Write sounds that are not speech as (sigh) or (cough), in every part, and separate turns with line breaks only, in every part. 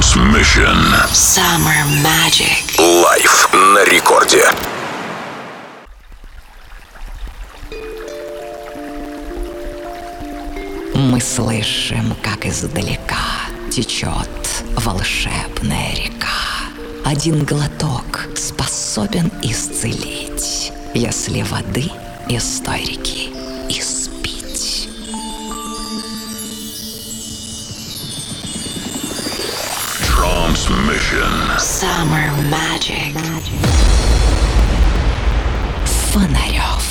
Trancemission.
Summer Magic.
Live на Рекорде.
Мы слышим, как издалека течет волшебная река. Один глоток способен исцелить, если воды из той реки
Transmission.
Summer Magic.
Фонарев.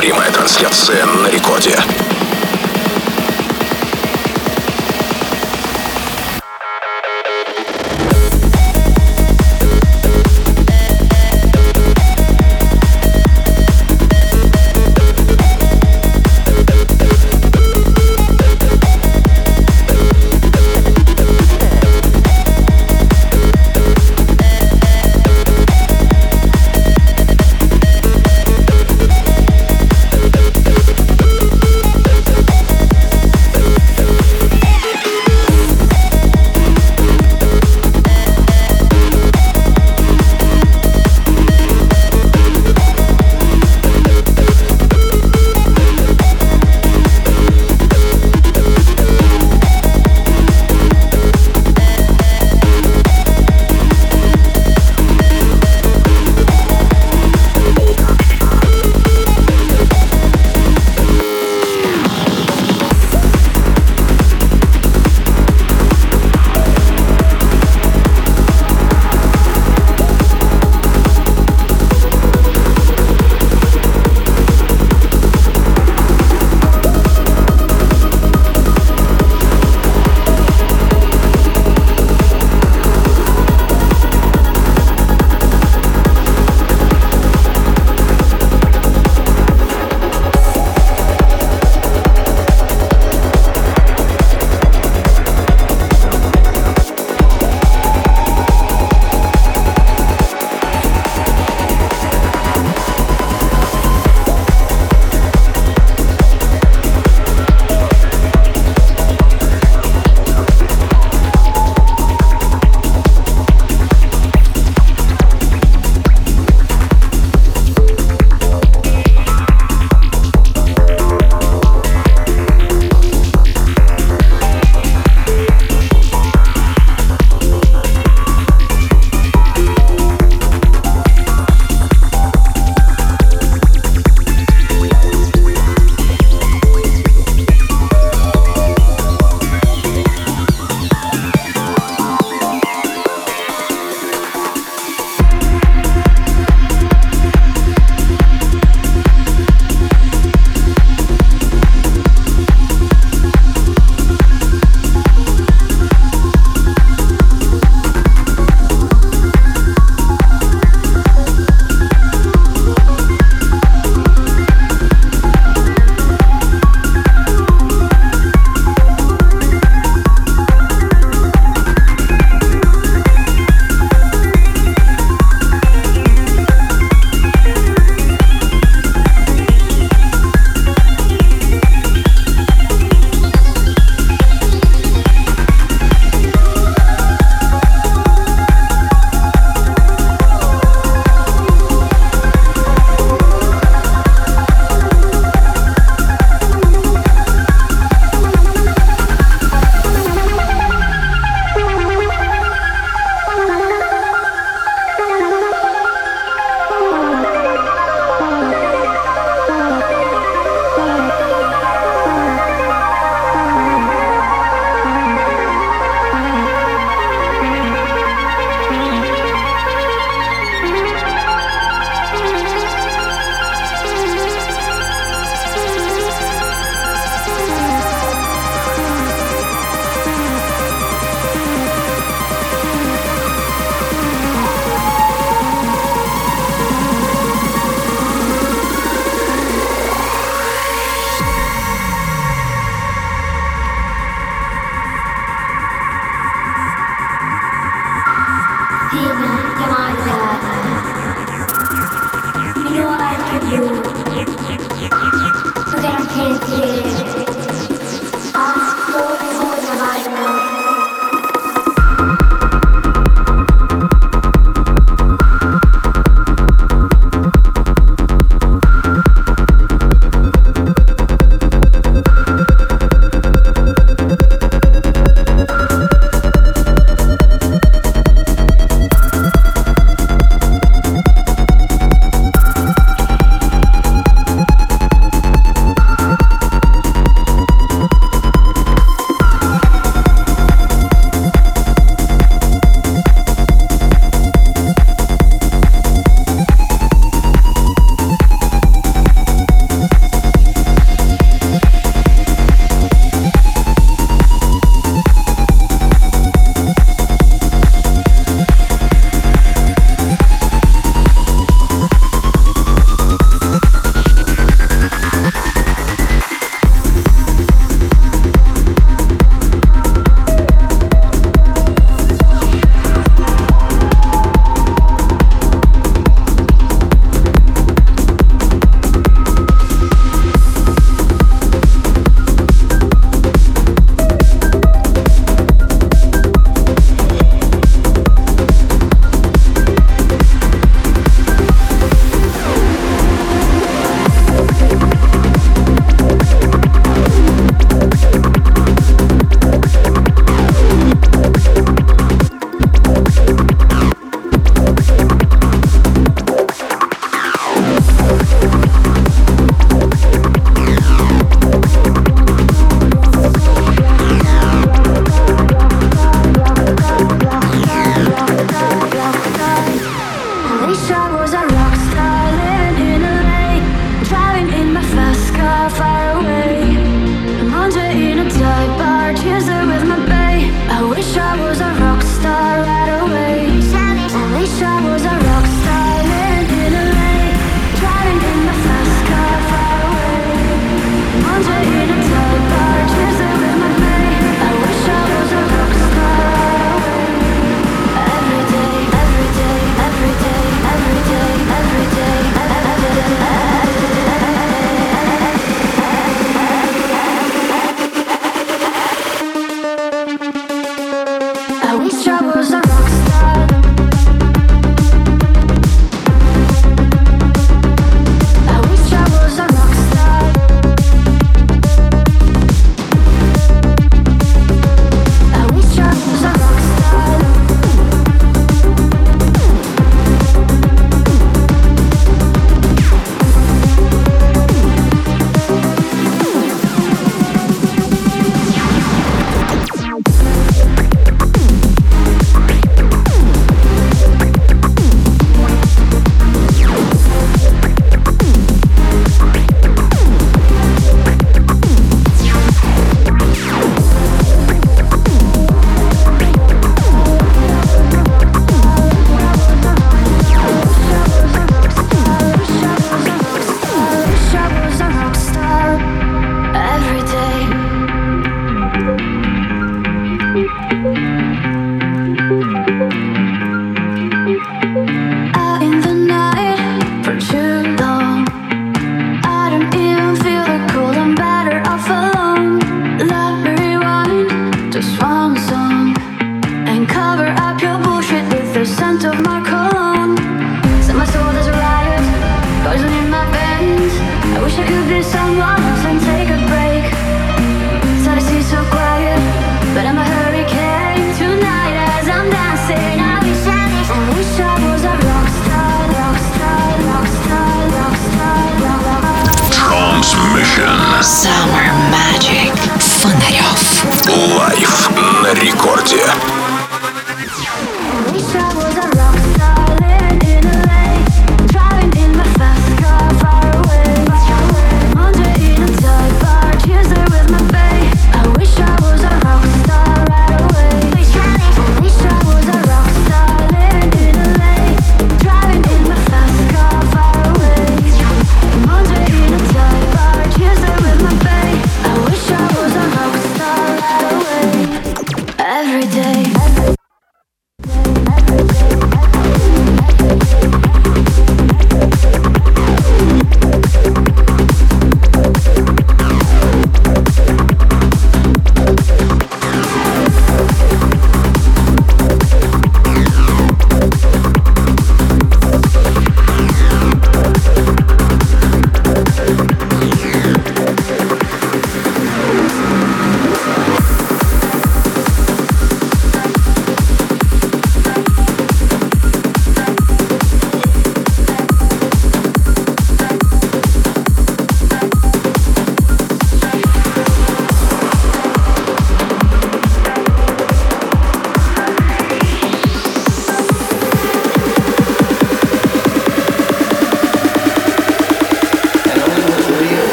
Прямая трансляция на рекорде.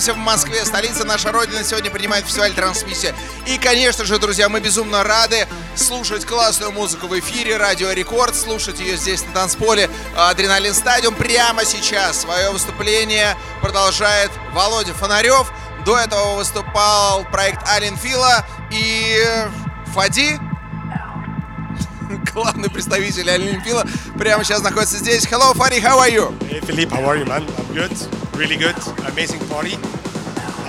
Находимся в Москве, столица наша родина. Сегодня принимает фестиваль трансмиссия. И, конечно же, друзья, мы безумно рады слушать классную музыку в эфире Радио Рекорд, слушать ее здесь на танцполе Адреналин Стадиум. Прямо сейчас свое выступление продолжает Володя Фонарев. До этого выступал проект Ален Фила и Фади главный представитель Олимпила, прямо сейчас находится здесь. Hello, Fadi, how are you?
Hey, Philippe, how are you, man? I'm good, really good, amazing party.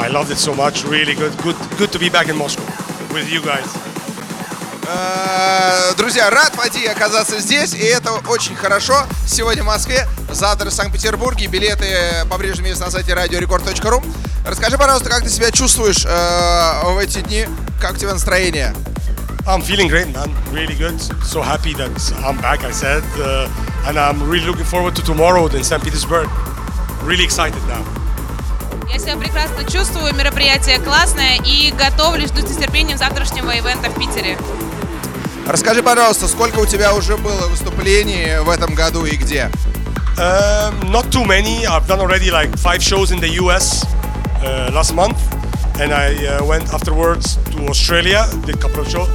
I loved it so much, really good, good, good to be back in Moscow with you guys.
Э, друзья, рад, Фади, оказаться здесь, и это очень хорошо. Сегодня в Москве, завтра в Санкт-Петербурге. Билеты по-прежнему есть на сайте radiorecord.ru. Расскажи, пожалуйста, как ты себя чувствуешь э, в эти дни? Как у тебя настроение?
I'm feeling great, man. Really good. So happy that I'm back, I said. Uh, and I'm really looking forward to tomorrow in St. Petersburg. Really excited now.
Я себя прекрасно чувствую, мероприятие классное и готовлюсь, жду с нетерпением завтрашнего ивента в Питере.
Расскажи, пожалуйста, сколько у тебя уже было выступлений в этом году и где?
Um, not too many. I've done already like five shows in the US uh, last month. And I uh, went afterwards to Australia, did a couple of shows.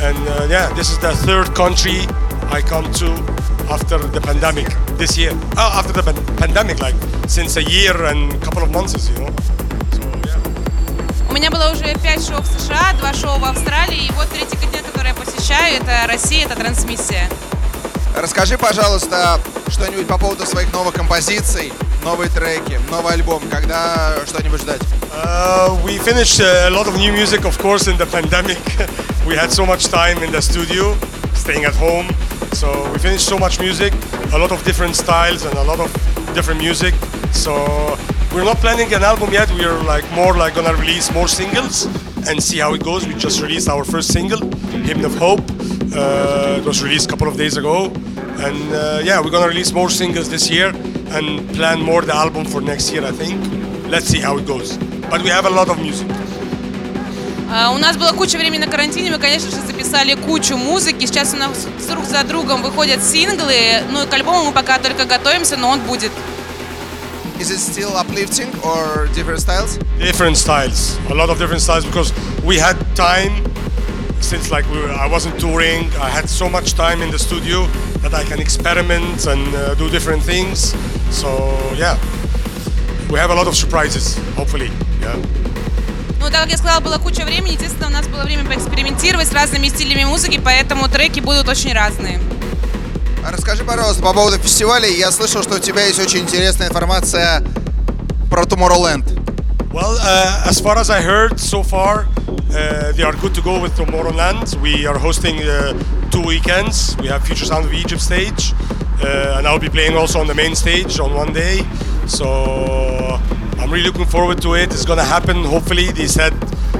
And uh, yeah, this is the third country I come to after the pandemic this year. Oh, after the pan- pandemic, like since a year and couple of months, you know. So yeah.
У меня было уже пять шоу в США, два шоу в Австралии, и вот третий континент, который я посещаю, это Россия, это трансмиссия.
Расскажи, пожалуйста, что-нибудь по поводу своих новых композиций, новые треки, новый альбом, когда что-нибудь ждать?
Uh, we finished a lot of new music, of course, in the (laughs) pandemic. (laughs) we had so much time in the studio, staying at home. So we finished so much music, a lot of different styles and a lot of different music. So we're not planning an album yet. We're like more like gonna release more singles and see how it goes. We just released our first single, Hymn of Hope. Uh, it was released a couple of days ago. And uh, yeah, we're gonna release more singles this year and plan more the album for next year, I think. Let's see how it goes. But we have a lot of music.
А, У нас было куча времени на карантине, мы, конечно же, записали кучу музыки. Сейчас у нас друг за другом выходят синглы. Ну и к альбому мы пока только готовимся, но он будет.
Is it still uplifting or different styles?
Different styles, a lot of different styles because we had time since like we were, I wasn't touring. I had so much time in the studio that I can experiment and uh, do different things. So yeah, we have a lot of surprises. Hopefully, yeah.
Ну, так как я сказала, было куча времени, естественно, у нас было время поэкспериментировать с разными стилями музыки, поэтому треки будут очень разные.
А Расскажи, пожалуйста, по поводу фестиваля. Я слышал, что у тебя есть очень интересная информация про Tomorrowland.
Well, uh, as far as I heard so far, uh, they are good to go with Tomorrowland. We are hosting uh, two weekends. We have Future Sound of Egypt stage, uh, and I'll be playing also on the main stage on one day. So I'm really looking forward to it. It's gonna happen. Hopefully, they said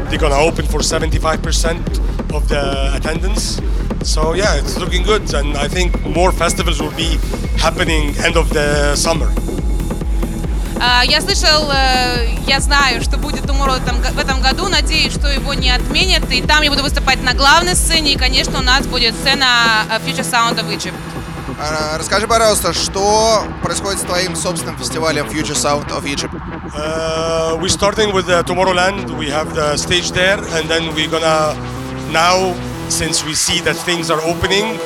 they're gonna open for 75% of the attendance. So yeah, it's looking good, and I think more festivals will be happening end of the summer.
А, Я слышал, э, я знаю, что будет Tomorrow в этом го- в этом году. Надеюсь, что его не отменят. И там я буду выступать на главной сцене. И, конечно, у нас будет сцена э, Future Sound of Egypt.
А, Расскажи, пожалуйста, что происходит с твоим собственным фестивалем Future Sound of Egypt?
Uh, we're starting with uh, Tomorrowland. We have the stage there, and then we're gonna now, since we see that things are opening,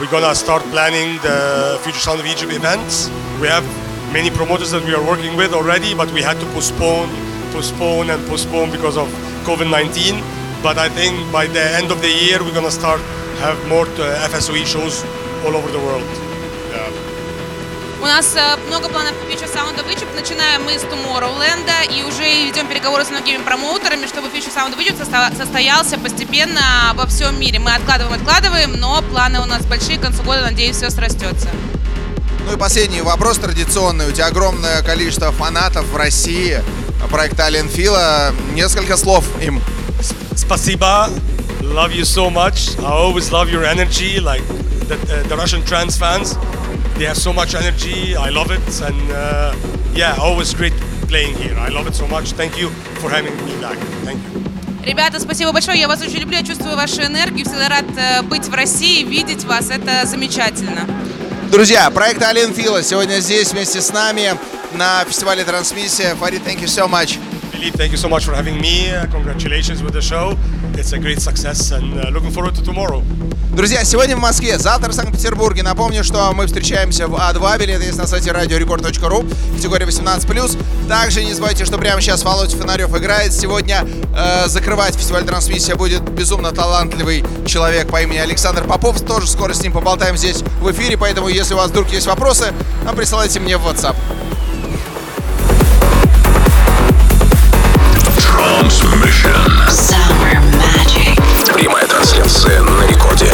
we're gonna start planning the Future Sound of Egypt events. We have many promoters that we are working with already, but we had to postpone, postpone, and postpone because of COVID-19. But I think by the end of the year, we're gonna start have more uh, FSOE shows all over the world.
У нас э, много планов по Future Sound Egypt. Начинаем мы с Tomorrowland и уже ведем переговоры с многими промоутерами, чтобы Future Sound Egypt состоялся постепенно во всем мире. Мы откладываем, откладываем, но планы у нас большие. К концу года, надеюсь, все срастется.
Ну и последний вопрос традиционный. У тебя огромное количество фанатов в России проекта Ален Фила. Несколько слов им.
Spasiba, love you so much. I always love your energy. Like the, uh, the Russian trans fans, they have so much energy. I love it, and uh, yeah, always great playing here. I love it so much. Thank you for having me back. Thank you.
Ребята, спасибо большое. Я вас очень люблю, я чувствую вашу энергию. Всегда рад э, быть в России, видеть вас. Это замечательно.
Друзья, проект Алин Фила сегодня здесь вместе с нами на фестивале Трансмиссия. Фарид, thank you so much.
Philippe, thank you so much for having me. Congratulations with the show. It's a great success and uh, looking forward to tomorrow.
Друзья, сегодня в Москве, завтра в Санкт-Петербурге. Напомню, что мы встречаемся в А2, билеты есть на сайте radiorecord.ru, категория 18+. Также не забывайте, что прямо сейчас Володя Фонарев играет. Сегодня э, закрывать фестиваль трансмиссия будет безумно талантливый человек по имени Александр Попов. Тоже скоро с ним поболтаем здесь в эфире, поэтому если у вас вдруг есть вопросы, присылайте мне в WhatsApp.
Transmission.
Summer Magic.
Прямая трансляция на рекорде.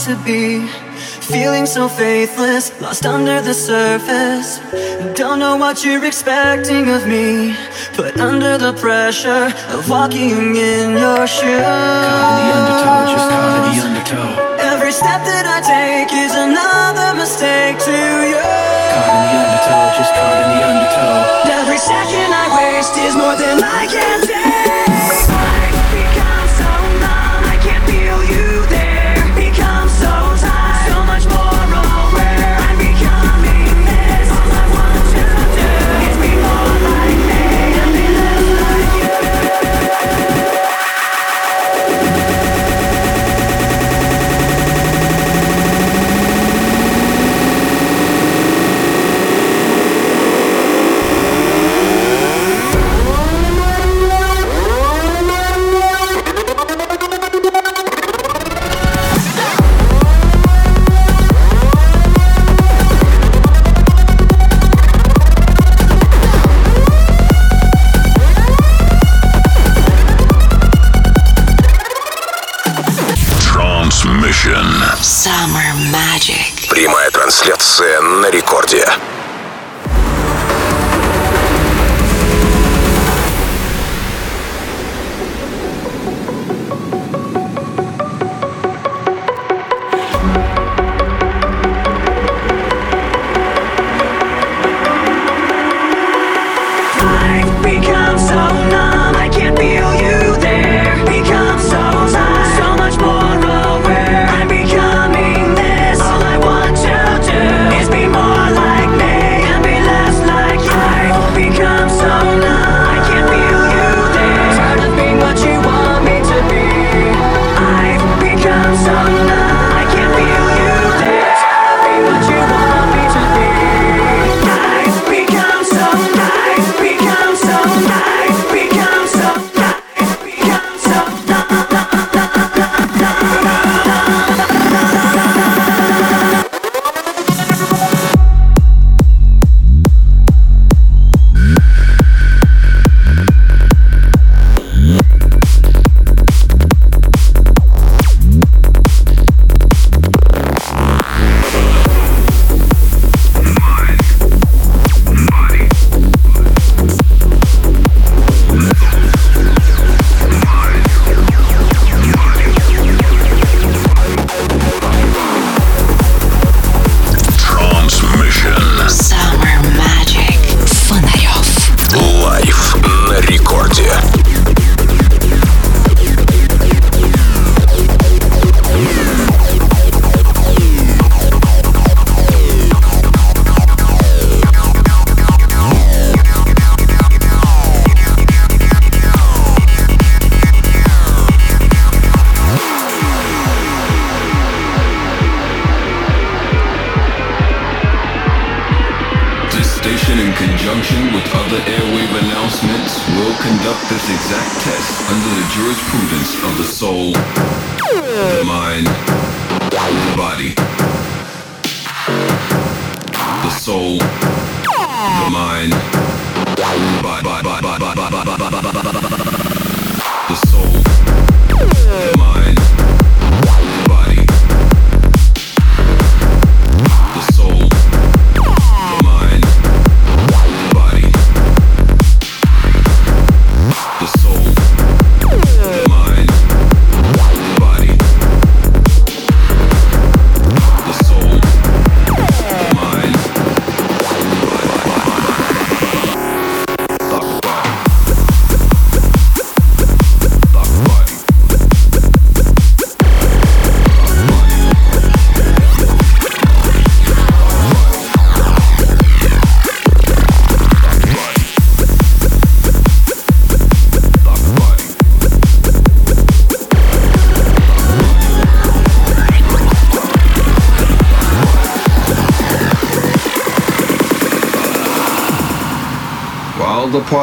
To be. Feeling so faithless, lost under the surface. Don't know what you're expecting of me. But under the pressure of walking in your shoes. the undertow just the undertow Every step that I take is another mistake to you. just caught in the undertow Every second I waste is more than I can take.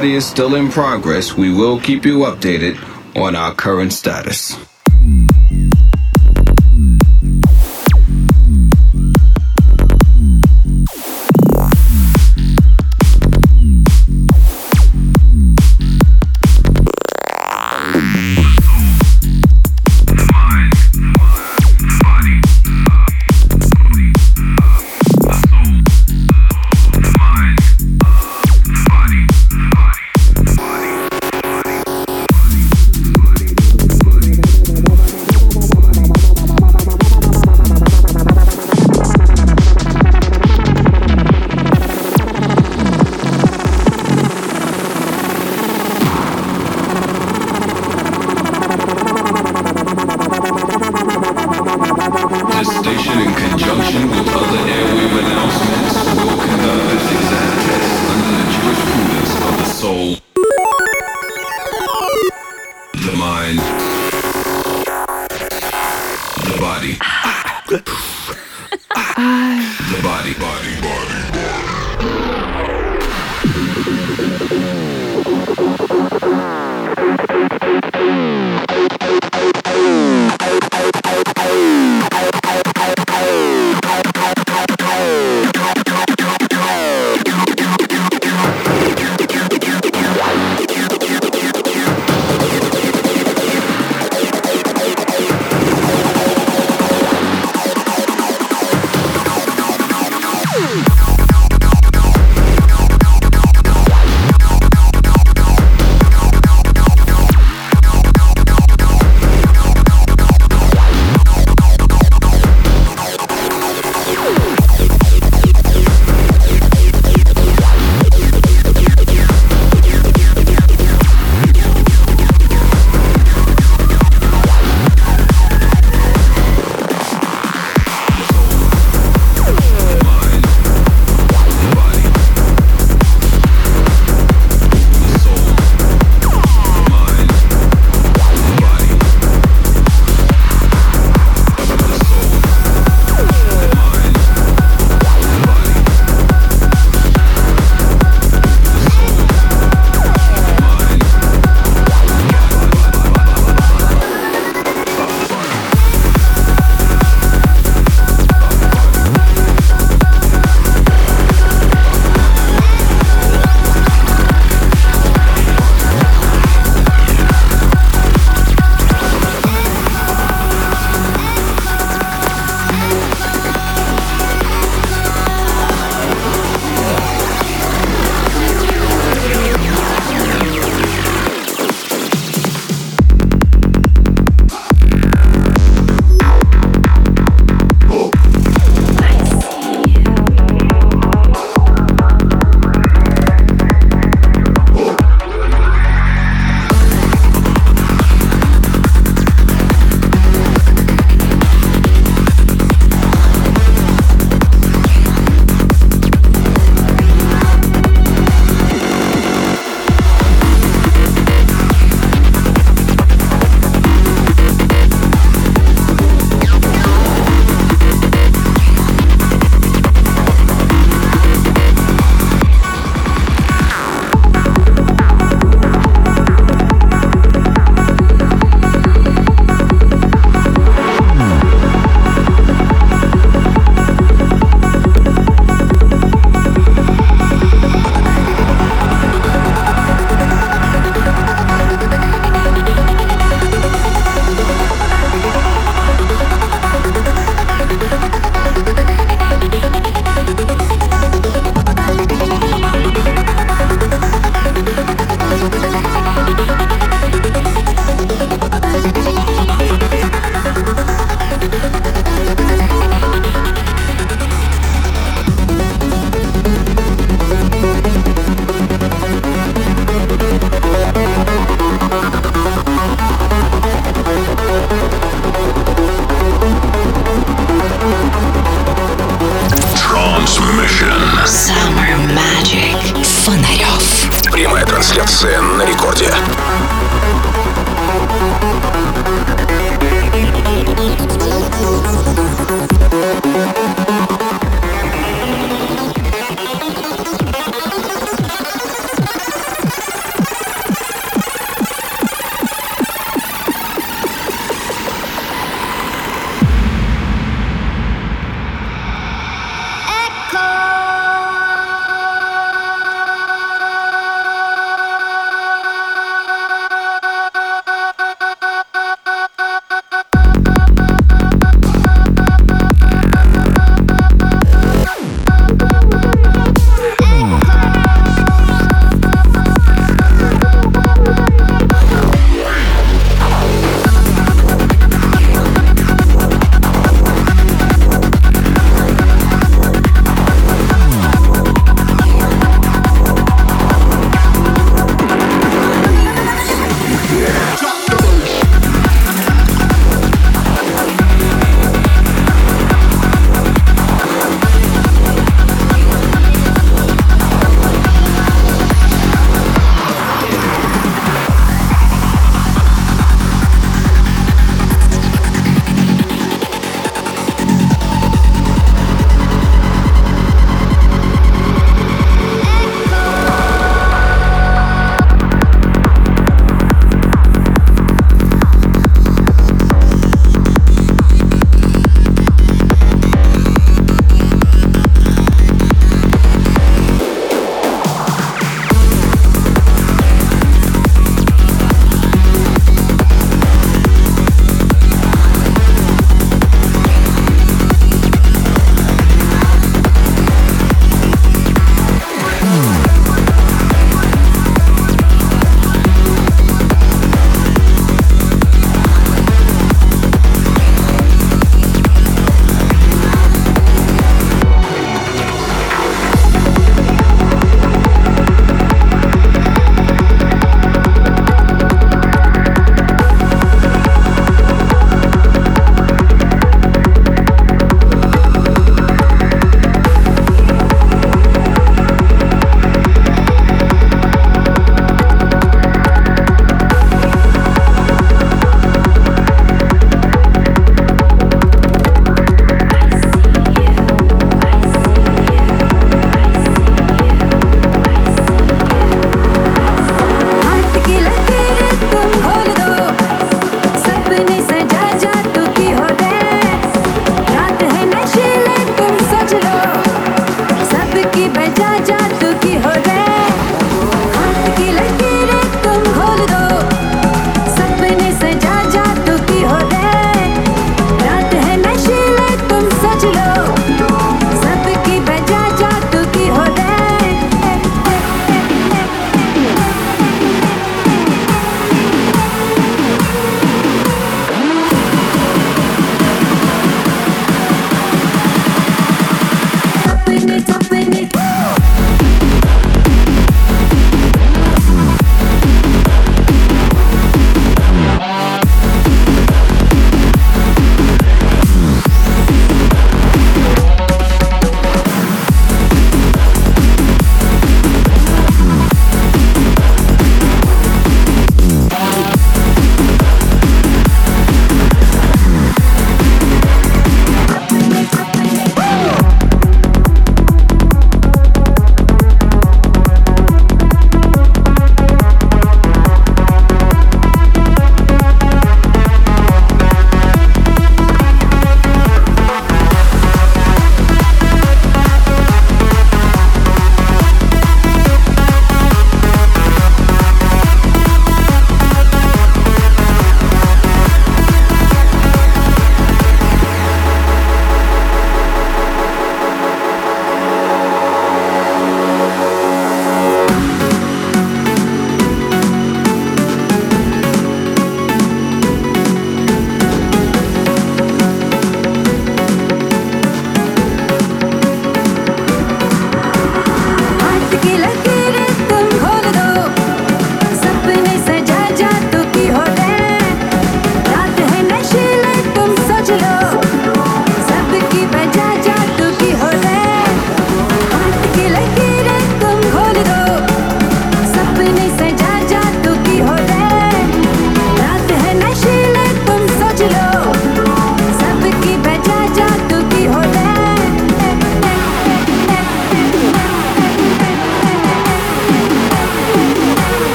party is still in progress, we will keep you updated on our current status.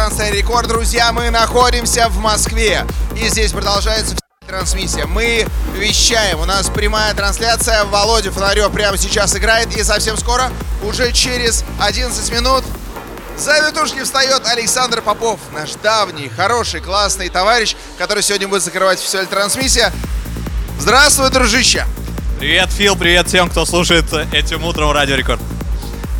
Радиостанция Рекорд. Друзья, мы находимся в Москве. И здесь продолжается трансмиссия. Мы вещаем. У нас прямая трансляция. Володя Фонарев прямо сейчас играет. И совсем скоро, уже через 11 минут, за вертушки встает Александр Попов. Наш давний, хороший, классный товарищ, который сегодня будет закрывать фестиваль трансмиссия. Здравствуй, дружище!
Привет, Фил, привет всем, кто слушает этим утром Радио Рекорд.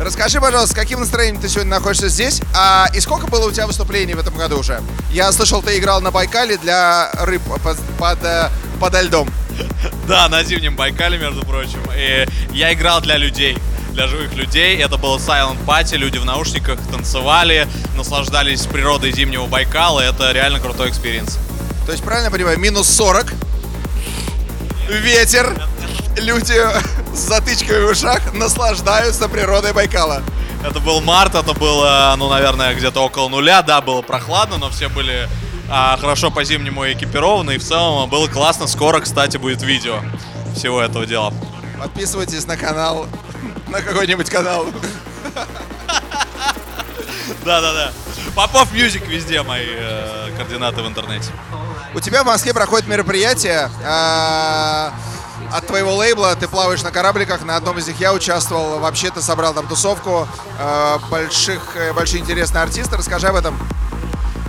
Расскажи, пожалуйста, с каким настроением ты сегодня находишься здесь? А, и сколько было у тебя выступлений в этом году уже? Я слышал, ты играл на Байкале для рыб под, под, э, подо льдом. (laughs)
Да, на зимнем Байкале, между прочим. И я играл для людей, для живых людей. Это было Silent Party, люди в наушниках танцевали, наслаждались природой зимнего Байкала. Это реально крутой experience.
То есть, правильно понимаю, минус 40, ветер, люди с затычками в ушах наслаждаются природой Байкала.
Это был март, это было, ну, наверное, где-то около нуля. Да, было прохладно, но все были а, хорошо по-зимнему экипированы. И в целом было классно. Скоро, кстати, будет видео всего этого дела.
Подписывайтесь на канал, на какой-нибудь канал.
Да-да-да. Popov Music везде мои э, координаты в интернете.
У тебя в Москве проходит мероприятие а, от твоего лейбла. Ты плаваешь на корабликах. На одном из них я участвовал. Вообще-то собрал там тусовку а, больших, э, большие интересные артисты. Расскажи об этом.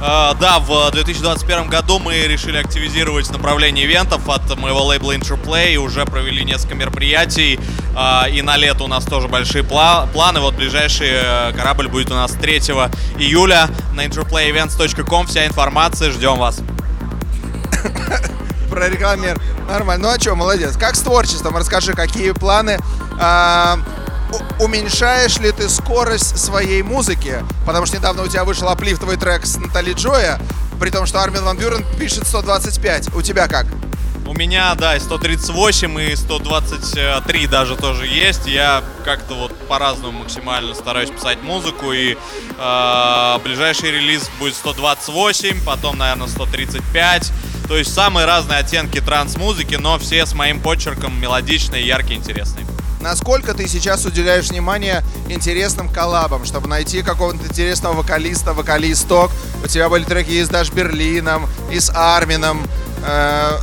Э, да, в 2021 году мы решили активизировать направление ивентов от моего лейбла Interplay. Уже провели несколько мероприятий. Э, и на лето у нас тоже большие пла- планы. Вот ближайший э, корабль будет у нас 3 июля на interplayevents.com. Вся информация. Ждем вас.
Прорекламир. Нормально. Ну а что, молодец. Как с творчеством? Расскажи, какие планы? А, уменьшаешь ли ты скорость своей музыки? Потому что недавно у тебя вышел аплифтовый трек с Натали Джоя, при том, что Армин Ван Бюрен пишет 125. У тебя как?
У меня, да, и 138 и 123 даже тоже есть. Я как-то вот по-разному максимально стараюсь писать музыку. И э, ближайший релиз будет 128, потом, наверное, 135. То есть самые разные оттенки транс-музыки, но все с моим почерком мелодичные, яркие, интересные.
Насколько ты сейчас уделяешь внимание интересным коллабам, чтобы найти какого-то интересного вокалиста, вокалисток? У тебя были треки и с Даш Берлином, и с Армином. Э,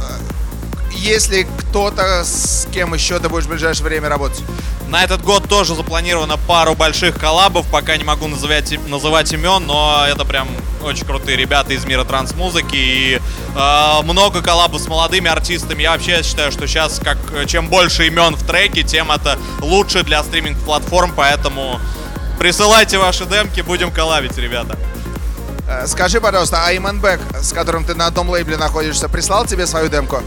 Есть ли кто-то, с кем еще ты будешь в ближайшее время работать?
На этот год тоже запланировано пару больших коллабов, пока не могу называть, называть имен, но это прям очень крутые ребята из мира транс-музыки и э, много коллабов с молодыми артистами. Я вообще считаю, что сейчас как чем больше имен в треке, тем это лучше для стриминг-платформ, поэтому присылайте ваши демки, будем коллабить, ребята.
Э, Скажи, пожалуйста, а Иманбек, с которым ты на одном лейбле находишься, прислал тебе свою демку?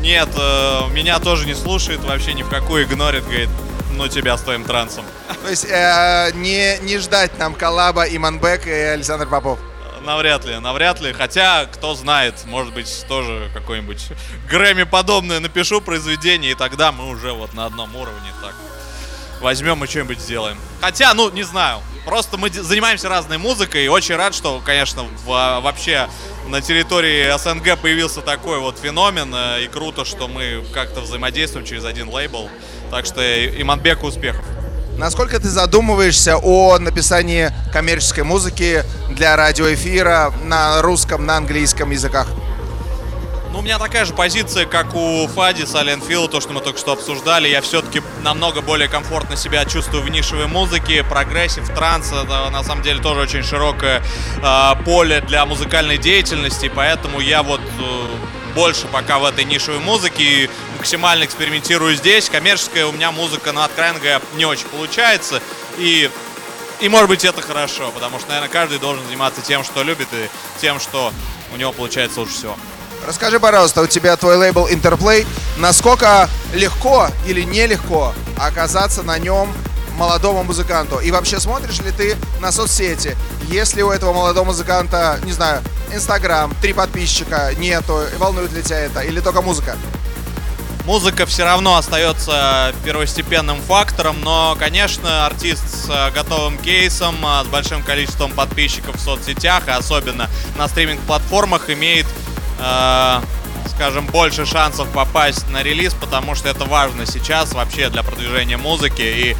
Нет, э, меня тоже не слушает, вообще ни в какую игнорит, говорит, ну тебя с твоим трансом. (laughs)
То есть э, не, не ждать нам коллаба Иманбек и Александр Попов.
Навряд ли, навряд ли. Хотя, кто знает, может быть, тоже какой-нибудь Грэмми подобное напишу произведение, и тогда мы уже вот на одном уровне так. возьмем и что-нибудь сделаем. Хотя, ну, не знаю. Просто мы занимаемся разной музыкой и очень рад, что, конечно, в- вообще на территории СНГ появился такой вот феномен. э, И круто, что мы как-то взаимодействуем через один лейбл. Так что Иманбеку успехов.
Насколько ты задумываешься о написании коммерческой музыки для радиоэфира на русском, на английском языках?
Ну, у меня такая же позиция, как у Фади, Silent Hill, то, что мы только что обсуждали. Я все-таки намного более комфортно себя чувствую в нишевой музыке. Прогрессив, транс, это на самом деле тоже очень широкое э, поле для музыкальной деятельности, поэтому я вот э, больше пока в этой нишевой музыке и максимально экспериментирую здесь. Коммерческая у меня музыка, ну, откровенно говоря, не очень получается. И и может быть это хорошо, потому что, наверное, каждый должен заниматься тем, что любит, и тем, что у него получается лучше всего.
Расскажи, пожалуйста, у тебя твой лейбл Interplay, насколько легко или нелегко оказаться на нем молодому музыканту? И вообще смотришь ли ты на соцсети? Есть ли у этого молодого музыканта, не знаю, Инстаграм, три подписчика, нету, волнует ли тебя это, или только музыка?
Музыка все равно остается первостепенным фактором, но, конечно, артист с э, готовым кейсом, э, с большим количеством подписчиков в соцсетях, и особенно на стриминг-платформах, имеет, э, скажем, больше шансов попасть на релиз, потому что это важно сейчас вообще для продвижения музыки, и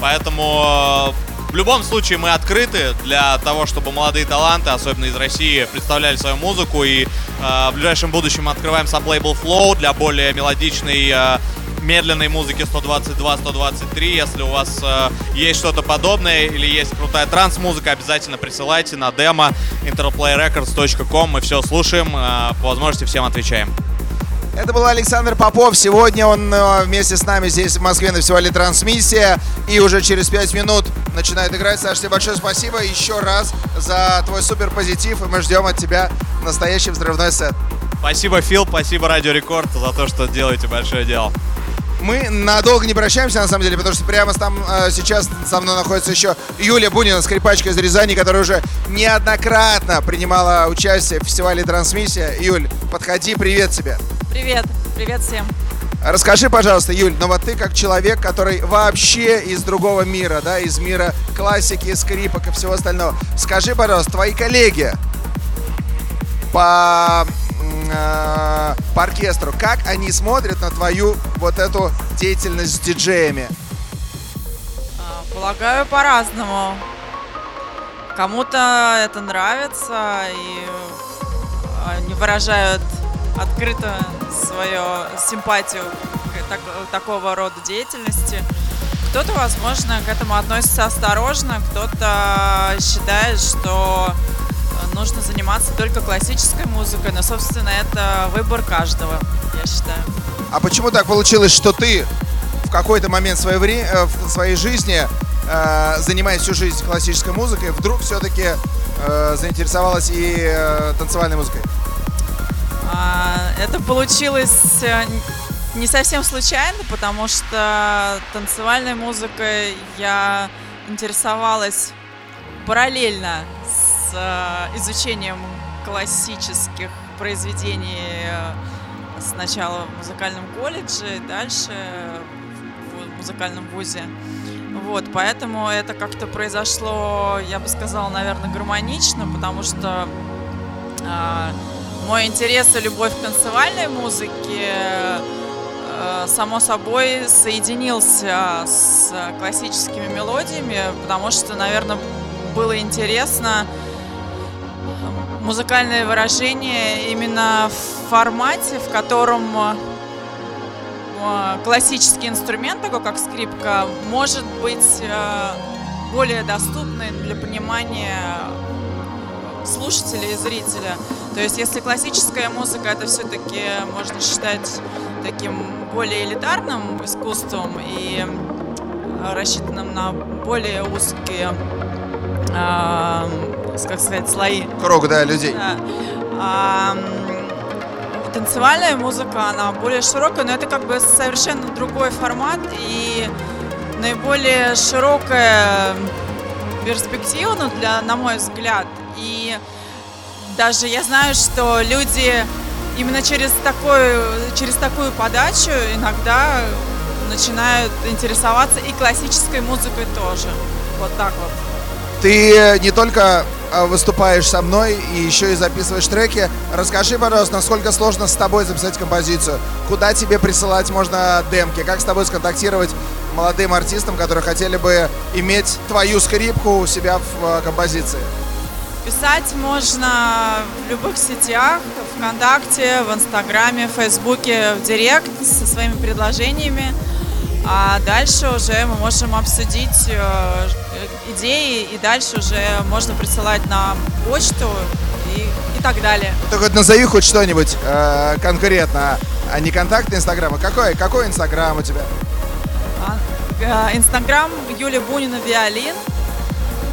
поэтому э, в любом случае мы открыты для того, чтобы молодые таланты, особенно из России, представляли свою музыку. И э, в ближайшем будущем мы открываем саблейбл Flow для более мелодичной, э, медленной музыки 122-123. Если у вас э, есть что-то подобное или есть крутая транс-музыка, обязательно присылайте на демо interplayrecords.com. Мы все слушаем, э, по возможности всем отвечаем.
Это был Александр Попов. Сегодня он э, вместе с нами здесь в Москве на фестивале «Трансмиссия». И уже через 5 минут начинает играть. Саш, тебе большое спасибо еще раз за твой супер позитив. И мы ждем от тебя настоящий взрывной сет.
Спасибо, Фил, спасибо Радио Рекорд за то, что делаете большое дело.
Мы надолго не прощаемся, на самом деле, потому что прямо там э, сейчас со мной находится еще Юлия Бунина, скрипачка из Рязани, которая уже неоднократно принимала участие в фестивале «Трансмиссия». Юль, подходи, привет тебе.
Привет, привет всем.
Расскажи, пожалуйста, Юль, ну вот ты как человек, который вообще из другого мира, да, из мира классики, скрипок и всего остального. Скажи, пожалуйста, твои коллеги по, э, по оркестру, как они смотрят на твою вот эту деятельность с диджеями?
А, Полагаю, по-разному. Кому-то это нравится, и а, они выражают открыто свою симпатию к так- такого рода деятельности. Кто-то, возможно, к этому относится осторожно, кто-то считает, что нужно заниматься только классической музыкой, но, собственно, это выбор каждого, я считаю.
А почему так получилось, что ты в какой-то момент своей, вре- э, в своей жизни, э, занимаясь всю жизнь классической музыкой, вдруг все-таки э, заинтересовалась и э, танцевальной музыкой?
А, Это получилось э, не совсем случайно, потому что танцевальной музыкой я интересовалась параллельно с э, изучением классических произведений э, сначала в музыкальном колледже, дальше в музыкальном вузе. Вот, поэтому это как-то произошло, я бы сказала, наверное, гармонично, потому что а, мой интерес и любовь к танцевальной музыке э, само собой соединился с классическими мелодиями, потому что, наверное, было интересно э, музыкальное выражение именно в формате, в котором э, классический инструмент, такой как скрипка, может быть э, более доступный для понимания слушателя и зрителя. То есть, если классическая музыка это все-таки можно считать таким более элитарным искусством и э, рассчитанным на более узкие, как сказать, слои.
Круг, да, людей.
Да. А, танцевальная музыка, она более широкая, но это как бы совершенно другой формат и наиболее широкая перспектива, ну, для, на мой взгляд. И даже я знаю, что люди именно через, такой, через такую подачу иногда начинают интересоваться и классической музыкой тоже. Вот так вот.
Ты не только а, выступаешь со мной и еще и записываешь треки. Расскажи, пожалуйста, насколько сложно с тобой записать композицию? Куда тебе присылать можно демки? Как с тобой сконтактировать молодым артистам, которые хотели бы иметь твою скрипку у себя в а, композиции?
Писать можно в любых сетях, ВКонтакте, в Инстаграме, в Фейсбуке, в Директ со своими предложениями. А дальше уже мы можем обсудить э, идеи, и дальше уже можно присылать на почту и, и так далее.
Только вот назови хоть что-нибудь э, конкретно, а не контакты Инстаграма. Какой, какой Инстаграм у тебя?
А, э, Инстаграм Юлия Бунина Виолин,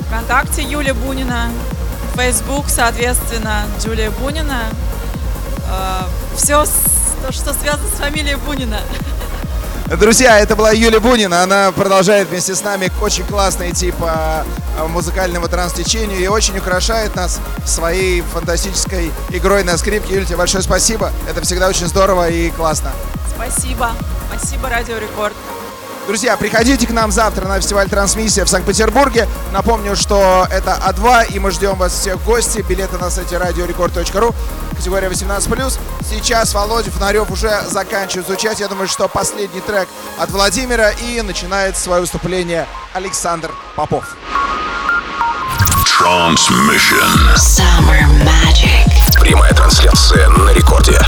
ВКонтакте Юлия Бунина, Фейсбук, соответственно, Джулия Бунина. Э, Все, что связано с фамилией Бунина.
Друзья, это была Юлия Бунина. Она продолжает вместе с нами очень классно идти по а, музыкальному транс-течению и очень украшает нас своей фантастической игрой на скрипке. Юлия, тебе большое спасибо. Это всегда очень здорово и классно.
Спасибо. Спасибо, Радио Рекорд.
Друзья, приходите к нам завтра на фестиваль «Трансмиссия» в Санкт-Петербурге. Напомню, что это А2, и мы ждем вас всех в гости. Билеты на сайте radiorecord.ru, категория 18+. Сейчас Володя Фонарев уже заканчивает звучать. Я думаю, что последний трек от Владимира, и начинает свое выступление Александр Попов.
Transmission.
Summer Magic.
Прямая трансляция на рекорде.